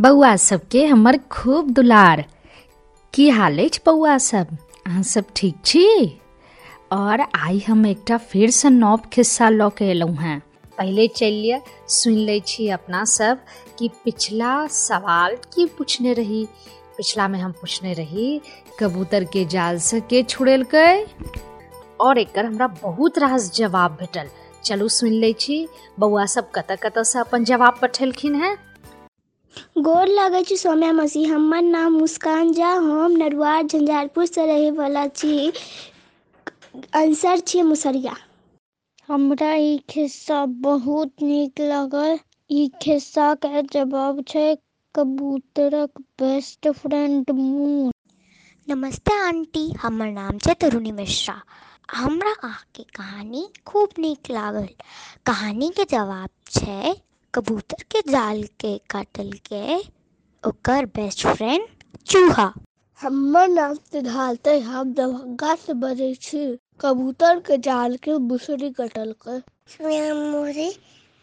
बौआ सबके हमर खूब दुलार। की हाल अछि बौआ सब? अहाँ सब ठीक छी? और आइ हम एकटा फेर सँ नव खिस्सा लऽ के एलहुँ हैं। पहिले चलिए सुनि लै छी अपना सब कि पिछला सवाल की पूछने रही? पिछला में हम पूछने रही कबूतर के जाल से के छुड़ेलकै? और एकर हमरा बहुत रास जवाब भेटल। चलू सुनि लै छी, बौआ सब कतऽ कतऽ से अपन जवाब पठेलखिन हैं? गोर लागै छी सौम्या मसीह हमर नाम मुस्कान झा हम नरुआर झंझारपुर से रहै वाला छी। आंसर छी मुसरिया। हमरा ई खिस्सा बहुत नीक लागल। ई खिस्सा के जवाब छै कबूतरक बेस्ट फ्रेंड मून नमस्ते आंटी। हमर नाम छै तरुणी मिश्रा। हमरा अहाँके कहानी खूब नीक लागल। कहानी के जवाब छै कबूतर के जाल के काटल के ओकर बेस्ट फ्रेंड चूहा। हमर नाम सिद्धार्थ है हम दरभंगा से बजै छी। कबूतर के जाल के बुसरी कटलकै मोरे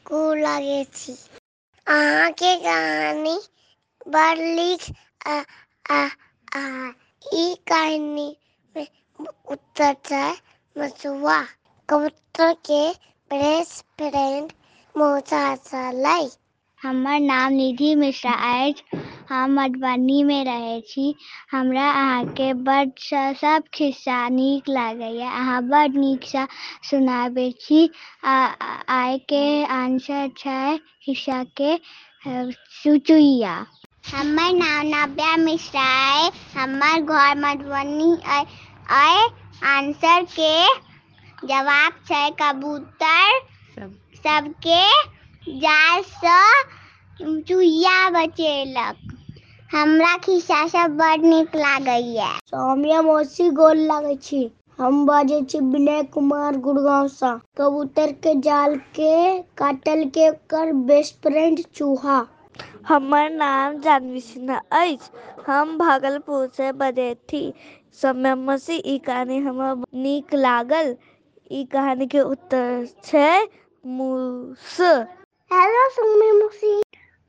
को लागे छी। अहाँ के कहानी बड़ नीक आ आ आ ई कहानी में उत्तर छै मसुआ। कबूतर के बेस्ट फ्रेंड मौसा हमर नाम निधि मिश्रा अछि। हम मधुबनी में रहै छी। हमरा अहाँके बड सब खिस्सा नीक लागैए अहाँ बड नीकसँ सुनाबै छी। आ आ- आइ के आंसर छै खिस्सा के चुचुइया हमर नाम नव्या मिश्रा अइ। हमर घर मधुबनी अइ अइ। आंसर के जवाब छै कबूतर। सबके जाल सँ चुहिया बचेलक। हमरा खिस्सा सब बड नीक लागैए। सौम्या मौसी गोल लागै छी। हम बाजै छी विनय कुमार गुड़गांव से कबूतर के जाल के काटल के ओकर बेस्ट फ्रेंड चूहा। हमर नाम जानवी सिन्हा अछि। हम भागलपुर से बजैत। छी समय मसी ई कहानी हमरा नीक लागल। ई कहानी के उत्तर छै मूस हेलो सुमी मुसी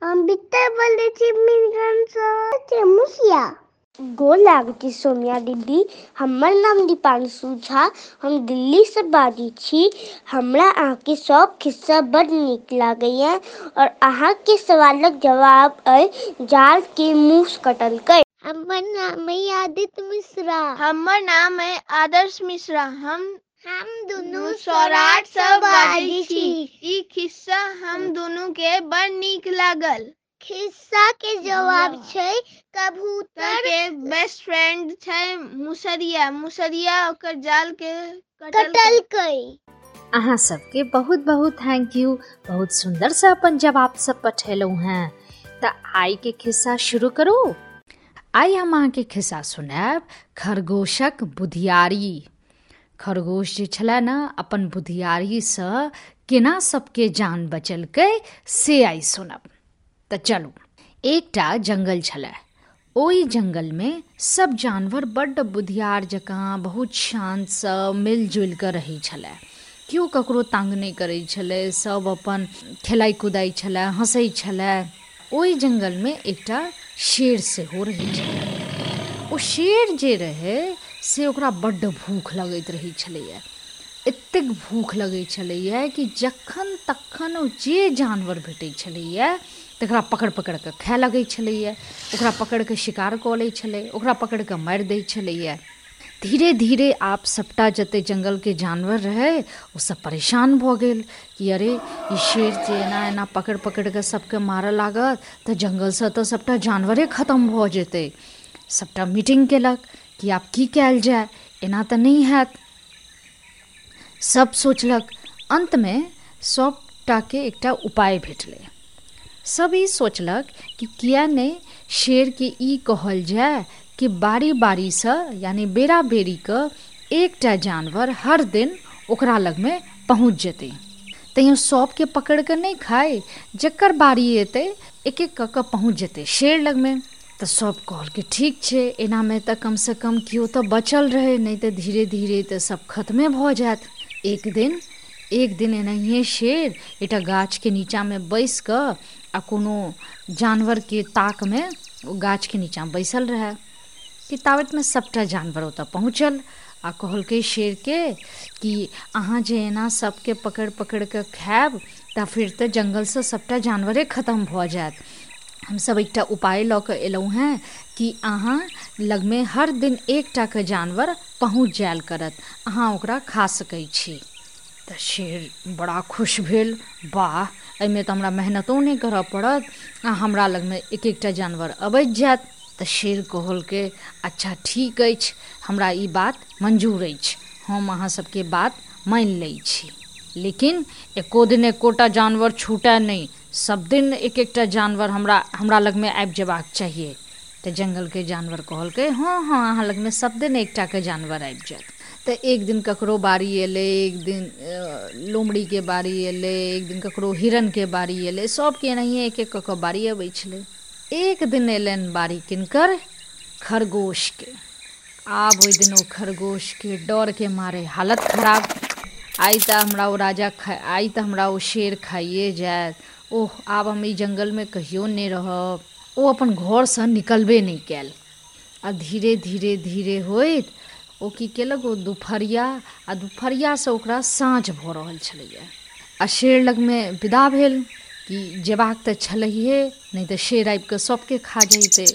हम बित्तर बोलै छी मिरगन से मुसिया गोर लागै छी सोनिया दीदी हमर नाम दीपांशु झा हम दिल्ली से बाजै छी हमरा अहाँके सब खिस्सा बड नीक लागैए और अहाँके सवालक जवाब अइ जाल के मूस कटलकै हमर नाम है आदित्य मिश्रा। हमर नाम है आदर्श मिश्रा। हम हम दुनू सौराठ से बाजै छी। ई खिस्सा हम दुनू के बड़ नीक लागल। खिस्सा के जवाब छै कबूतर। के बेस्ट फ्रेंड छै मुसरिया। मुसरिया ओकर जाल के कटल कटलकै अहाँ सबके बहुत बहुत थैंक यू बहुत सुंदर से अपन जवाब सब पठेलहुँ हैं। तऽ आइ के खिस्सा शुरू करू। आई हम अहाँके खिस्सा सुनाब खरगोशक बुधियारी। खरगोश जे छलै ने अपन बुधियारीसँ केना सबके जान बचलकै से आइ सुनब। तऽ चलू, एकटा जंगल छलै। ओहि जंगलमे सब जानवर बड्ड बुधियार जकाँ बहुत शान्तसँ मिलजुलि कऽ रहै छलै। केओ ककरो तंग नहि करै छलै, सब अपन खेलाइ कुदाइ छलै, हंसै छलै। ओहि जंगलमे एकटा शेर सेहो रहै छलै। ओ शेर जे रहै से ओकरा बड्ड भूख लगैत रहै छलैए। एतेक भूख लगै छलैए कि जखन तखन ओ जे जानवर भेटै छलैए, तकरा पकड़ पकड़ कऽ खाय लगै छलैए। ओकरा पकड़ कऽ शिकार कऽ लै छलै, ओकरा पकड़ कऽ मारि दै छलैए। धीरे धीरे सभटा जते जंगलके जानवर रहै, ओ सब परेशान भऽ गेल कि अरे, ई शेर जे एना एना पकड़ पकड़ कऽ सबके मारऽ लागत, तऽ जंगलसँ तऽ सभटा जानवरे खतम भऽ जेतै। सभटा मीटिंग केलक कि आब की कयल जाय एना तऽ नहि हैत सब सोचलक अन्तमे सभटाके एकटा उपाय भेटलै सब ई सोचलक कि किया नहि शेरके ई कहल जाय कि बारी बारीसँ यानी बेरा बेरी बेरीके एकटा जानवर हर दिन ओकरा लगमे पहुँच जेतै। तैयो सबके पकड़ कऽ नहि खाय जकर बारी एतै एक एक कऽ पहुँच जेतै शेर लगमे तऽ सब कहलकै, ठीक छै, एनामे तऽ कमसँ कम केओ तऽ बचल रहै, नहि तऽ धीरे धीरे तऽ सब खतमे भऽ जायत। एक दिन एक दिन एनाहिए शेर एकटा गाछ के नीचा में बैस कऽ आ कोनो जानवर के ताक में ओ गाछ के नीचा बैसल रहे। कि ताबत में सबटा जानवर ओतऽ पहुँचल आ कहलकै शेरके कि अहाँ जे एना सबके पकड़ि पकड़ि कऽ खायब तऽ फिर तऽ जङ्गलसँ सबटा जानवरे खतम भऽ जायत। हमसब एकटा उपाय लऽ कऽ हेँ कि अहाँ लगमे हर दिन एकटा के जानवर पहुँच जायल करत। अहाँ ओकरा खा सकै छी। शेर बड़ा खुश भेल। वाह एहिमे तऽ हमरा मेहनतो नहि करऽ पड़त। आ हमरा लगमे एक एकटा जानवर अबैत जायत। तऽ शेर कहलकै अच्छा ठीक अछि। हमरा ई बात मंजूर अछि। हम अहाँ सबके बात मानि लै छी। लेकिन एको दिन एकोटा जानवर छूटै नहि। सब दिन एक एकटा जानवर हमरा हमरा लगमे आबि जेबाक चाहिए। तऽ जङ्गलके जानवर कहलकै हँ हँ अहाँ लगमे सब दिन एकटाके जानवर आबि जायत। तऽ एक दिन ककरो बारी एलै एक दिन अ, लोमड़ीके बारी एलै एक दिन ककरो हिरनके बारी एलै सबके एनाहिए एक एक कऽ बारी अबै एक दिन एलनि बारी किनकर खरगोशके। आब ओहि दिन ओ खरगोशके डरके मारे हालत खराब। आइ तऽ हमरा राजा खा आइ तऽ हमरा शेर खाइए जायत। ओह आब हम ई जङ्गलमे कहियो नहि रहब। ओ अपन घरसँ निकलबे नहि कयल आ धीरे धीरे धीरे होइत, ओ की केलक, ओ दुपहरिया आ दुपहरियासँ ओकरा साँझ भऽ रहल छलैए। आ शेर लगमे विदा भेल कि जेबाक तऽ छलैहे, नहि तऽ शेर आबि कऽ सभके खा जैतै।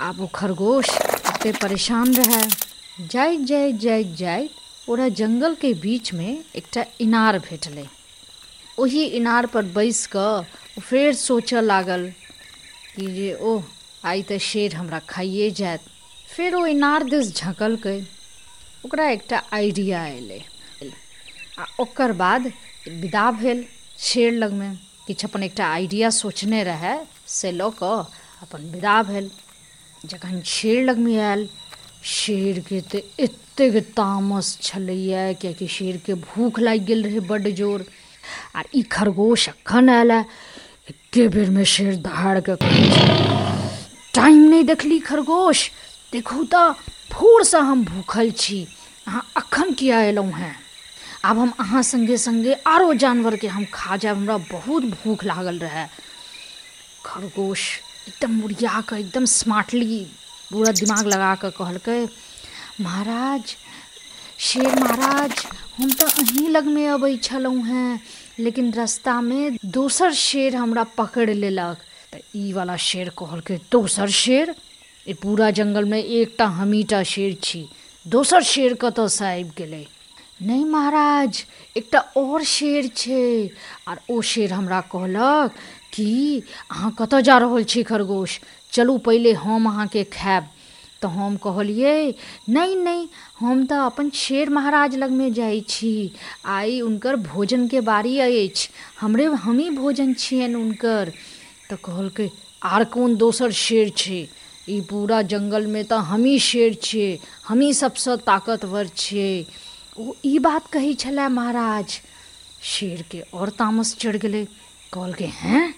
आब ओ खरगोश एते परेशान रहए। जाइत जाइत जाइत जाइत ओकरा जङ्गलके बीचमे एकटा इनार भेटलै। ओही इनार पर बैस ओ फेर सोचऽ लागल कि जे, ओह, आइ तऽ शेर हमरा खाइए जायत। फेर ओ इनार दिस झँकलकै। ओकरा एकटा आइडिया एलै। आ ओकर बाद विदा भेल शेर लगमे। किछु अपन एकटा आइडिया सोचने रहए से लऽ कऽ अपन विदा भेल। जखन शेर लगमे आयल, शेरके तऽ एतेक तामस छलैए कियाकि शेरके भूख लागि गेल रहै बड्ड ज़ोर। आर ई खरगोश अखन आयल एके बेरमे शेर दहाड़के कहै छै, टाइम नहि देखली खरगोश, देखू तऽ भोरसँ हम भूखल छी, अहाँ अखन किया एलहुँ हेँ? आब हम अहाँ सङ्गे सङ्गे आरो जानवरके हम खा जायब, हमरा बहुत भूख लागल रहए खरगोश एकदम मुड़िया कऽ, एकदम स्मार्टली पूरा दिमाग लगा कऽ कहलकै, महाराज, शेर महाराज, हम तऽ अहीं लगमे अबै छलहुँ हेँ। लेकिन रास्ता में दोसर शेर हमरा पकड़ि लेलक। तऽ ई वाला शेर कहलकै, दोसर शेर? ई पूरा जङ्गलमे एकटा हमीटा शेर छी। दोसर शेर कतऽसँ आबि गेलै? नहि महाराज, एकटा और शेर छै। आर ओ शेर हमरा कहलक कि, अहाँ कतऽ जा रहल छी खरगोश? चलू पहिले हम अहाँके खायब। तऽ हम कहलिए, नहीं, नहि, हम तो अपन शेर महाराज लग में जाइ छी। आइ भोजन के बारी अछि। हमरे, हमही भोजन छियनि हुनकर तऽ कहलकै, आर कोन दोसर शेर छै? ई पूरा जङ्गलमे तऽ हमही शेर छियै। हमही सबसँ ताकतवर छियै। ओ ई बात कहै छलए महाराज। शेरके और तामस चढ़ि गेलै। कहलकै, हैं?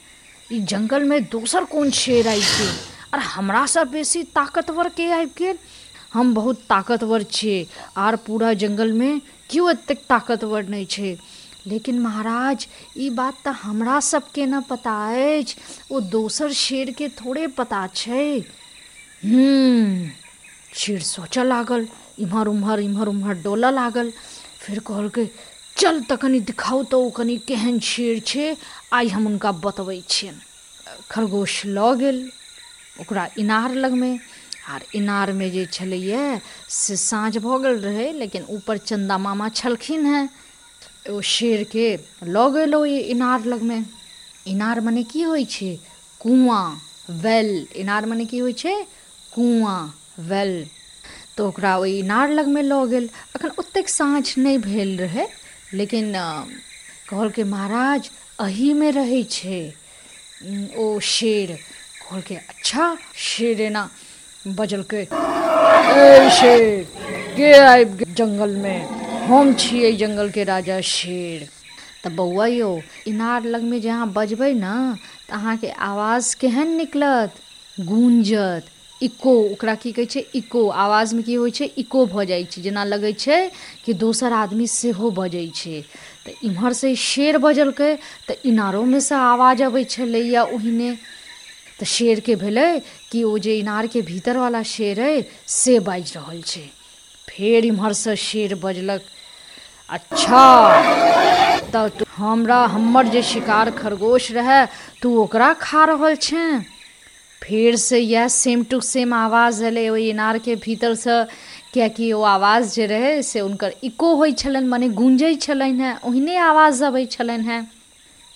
ई जङ्गलमे दोसर कोन शेर आबि गेल आर हमरासँ बेसी ताकतवर के आबि गेल? हम बहुत ताकतवर छियै। आर पूरा जंगल में क्यों एतेक ताकतवर नहीं छै? लेकिन महाराज, ई बात तऽ हमरा सबके ने पता अछि। ओ दोसर शेर के थोड़े पता छै। हम्म शेर सोचऽ लागल। इम्हर उम्हर इम्हर उम्हर डोलऽ लागल। फेर कहलकै, चल तऽ कनि दिखाउ तऽ ओ केहन शेर छै। आइ हम हुनका बतबै खरगोश लऽ गेल। ओकरा इनार लगमे आर इनारमे जे छलैए से साँझ भऽ गेल रहै लेकिन ऊपर चन्दा मामा छलखिन हेँ। ओ शेरके लऽ गेल ओहि इनार लगमे। इनार मने की होइ छै? कुआँ वेल। इनार मने की होइ छै? कुआँ वेल। तऽ ओकरा ओहि इनार लगमे लऽ गेल। अखन ओतेक साँझ नहि भेल रहै लेकिन अ, कहलकै महाराज अहीमे रहै छै। ओ शेर कहलकै अच्छा शेर एना बजलकै ए, शेर के आबि गेल जङ्गलमे हम जंगल के राजा शेर। तऽ बौआ यौ, इनार लग में अहाँ बजबै ने तऽ अहाँके आवाज़ केहन निकलत? गूंजत। इको, ओकरा की कहै छै, इको। आवाजमे की होइ छै, इको भऽ जाइ छै। जेना लगै छै कि दोसर आदमी सेहो बजै छै। तऽ इम्हरसँ शेर बजलकै तऽ इनारोमे सँ आवाज़ अबै छलैए ओहिने तऽ शेरके भेलै कि ओ जे इनारके भीतरवला शेर अइ, से बाजि रहल छै। फेर इम्हरसँ शेर बजलक अच्छा तू हमरा हमर जे शिकार खरगोश रहै, तू ओकरा खा रहल छै? फेर से इएह सेम टू सेम आवाज़ एलै ओहि इनारके भीतरसँ कियाकि ओ आवाज़ जे रहै, से हुनकर इको होइ छलनि, मने गूंजै छलनि हेँ, ओहिने आवाज़ अबै छलनि हेँ।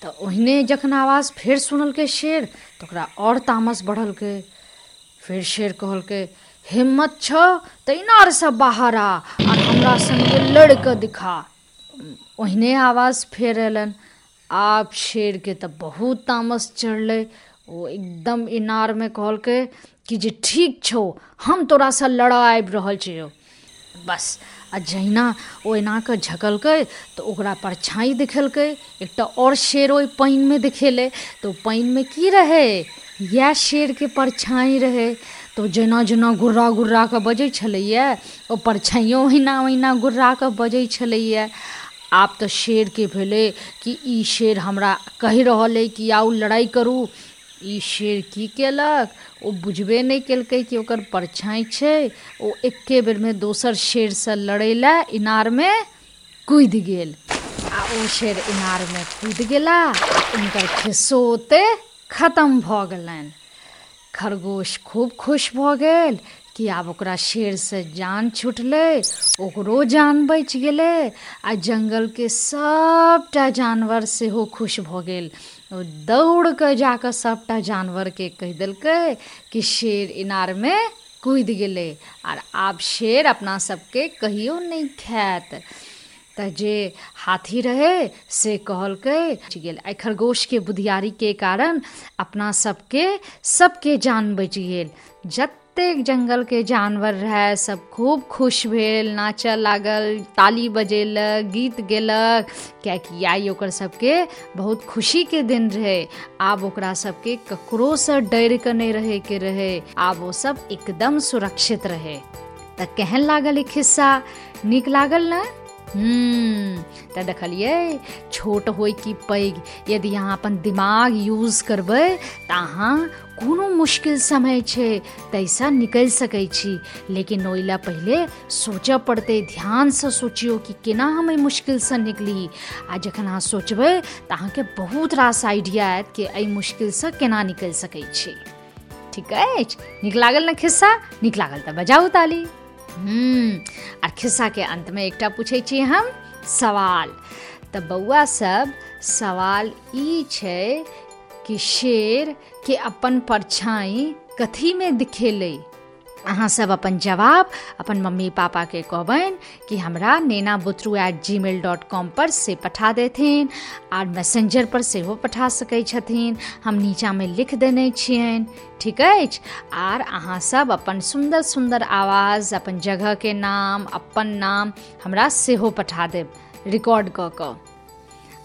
तऽ ओहिने जखन आवाज़ फेर सुनलकै शेर तऽ और तामस बढ़लकै, फिर शेर कहलकै, हिम्मत छ तऽ इनारसँ बाहर आ आओर हमरा सङ्गे लड़ि कऽ दिखा। ओहिने आवाज़ फेर अयलनि। आब शेरके तब बहुत तामस चढ़लै। ओ एकदम इनारमे कहलकै कि जे, ठीक छौ, हम तोरासँ लड़ऽ आबि रहल छियौ। बस। आ जहिना ओ एनाकऽ झकलकै तऽ ओकरा परछाइ देखेलकै। एकटा आओर शेर ओहि पानिमे देखेलै। तऽ ओ पानिमे की रहै? इएह शेरके परछाइ रहै। तऽ जेना जेना गुर्रा गुर्रा कऽ बजै छलैए ओ परछाइयो ओहिना ओहिना गुर्रा बजै छलैए। आब तऽ शेरके भेलै कि ई शेर हमरा कहि रहल अइ कि आउ लड़ाइ करू। ई शेर की केलक? ओ बुझबे नहि केलकै कि ओकर परछाइ छै? ओ एक्के बेरमे दोसर शेरसँ लड़ै लए इनारमे कूदि गेल। आ ओ शेर इनारमे कूदि गेला, हुनकर खिस्सो ओते खतम भऽ खरगोश खूब खुश भऽ गेल। कि आब ओकरा शेरसँ जान छुटलै, ओकरो जान बचि गेलै, आ जंगल जङ्गलके सभटा जानवर सेहो खुश ओ दौड़ कऽ जा कऽ सभटा जानवरके कहि देलकै कि शेर इनारमे कूदि गेलै, आर आब शेर अपना सबके कहियो नहि खायत। तऽ जे हाथी रहै, से कहलकै गेल। आइ खरगोशके बुधियारीके कारण अपना सबके सबके जान बच गेल। जतेक के जानवर रहै सब खूब खुश भेल नाचऽ लागल, ताली बजेलक, गीत गेलक। कियाकि आइ ओकर सबके? बहुत खुशीके दिन रहै। आब ओकरा सबके डरि कऽ नहि रहैके रहै। आब ओ सब एकदम सुरक्षित रहै। तऽ केहन लागल ई खिस्सा? नीक लागल ने? हम्म तऽ देखलियै, छोट होइ कि पैघ। यदि अहाँ अपन दिमाग यूज़ करबै, तऽ अहाँ कोनो मुश्किल समय छै ताहिसँ निकलि सकै छी। लेकिन ओहि पहले पहिले पड़ते, ध्यान से सोचियौ कि केना हम एहि मुश्किलसँ निकली। आ जखन अहाँ सोचबै तऽ अहाँके बहुत रास आइडिया आयत कि एहि मुश्किलसँ केना निकल सकै छी। ठीक अछि? नीक लागल ने खिस्सा? नीक लागल तऽ बजाउ ताली। हम्म आ खिस्साके अन्तमे एकटा पूछै छी हम, सवाल। तऽ बौआ सब, सवाल ई छै कि शेर के अपन परछाई कथीमे दिखेलै। अहाँ सब अपन जवाब, अपन मम्मी पापा के कहबनि कि हमरा नेना बुतरू at ji mail dot com पर से पठा देथिन, आर मैसेंजर पर सेहो पठा सकै छथिन। हम नीचाँमे लिख देने छियनि, ठीक अछि? आर अहाँ सब अपन सुन्दर सुन्दर आवाज़, अपन जगहके नाम, अपन नाम, हमरा सेहो पठा देब। रिकॉर्ड कऽ कऽ।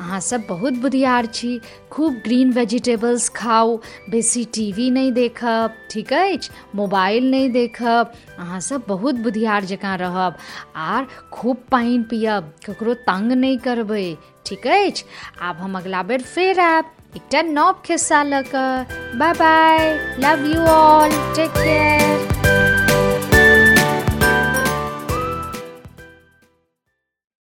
अहाँ सब बहुत बुधियार छी। खूब ग्रीन वेजिटेबल्स खाउ बेसी टीवी नहि देखब, ठीक अछि? मोबाइल नहि देखब। अहाँ सब बहुत बुधियार जकाँ रहब। आर खूब पानि पियब, ककरो तंग नहि करबै, ठीक अछि? आब हम अगला बेर फेर आयब। एकटा नव खिस्सा लऽ कऽ। Bye bye love you all take care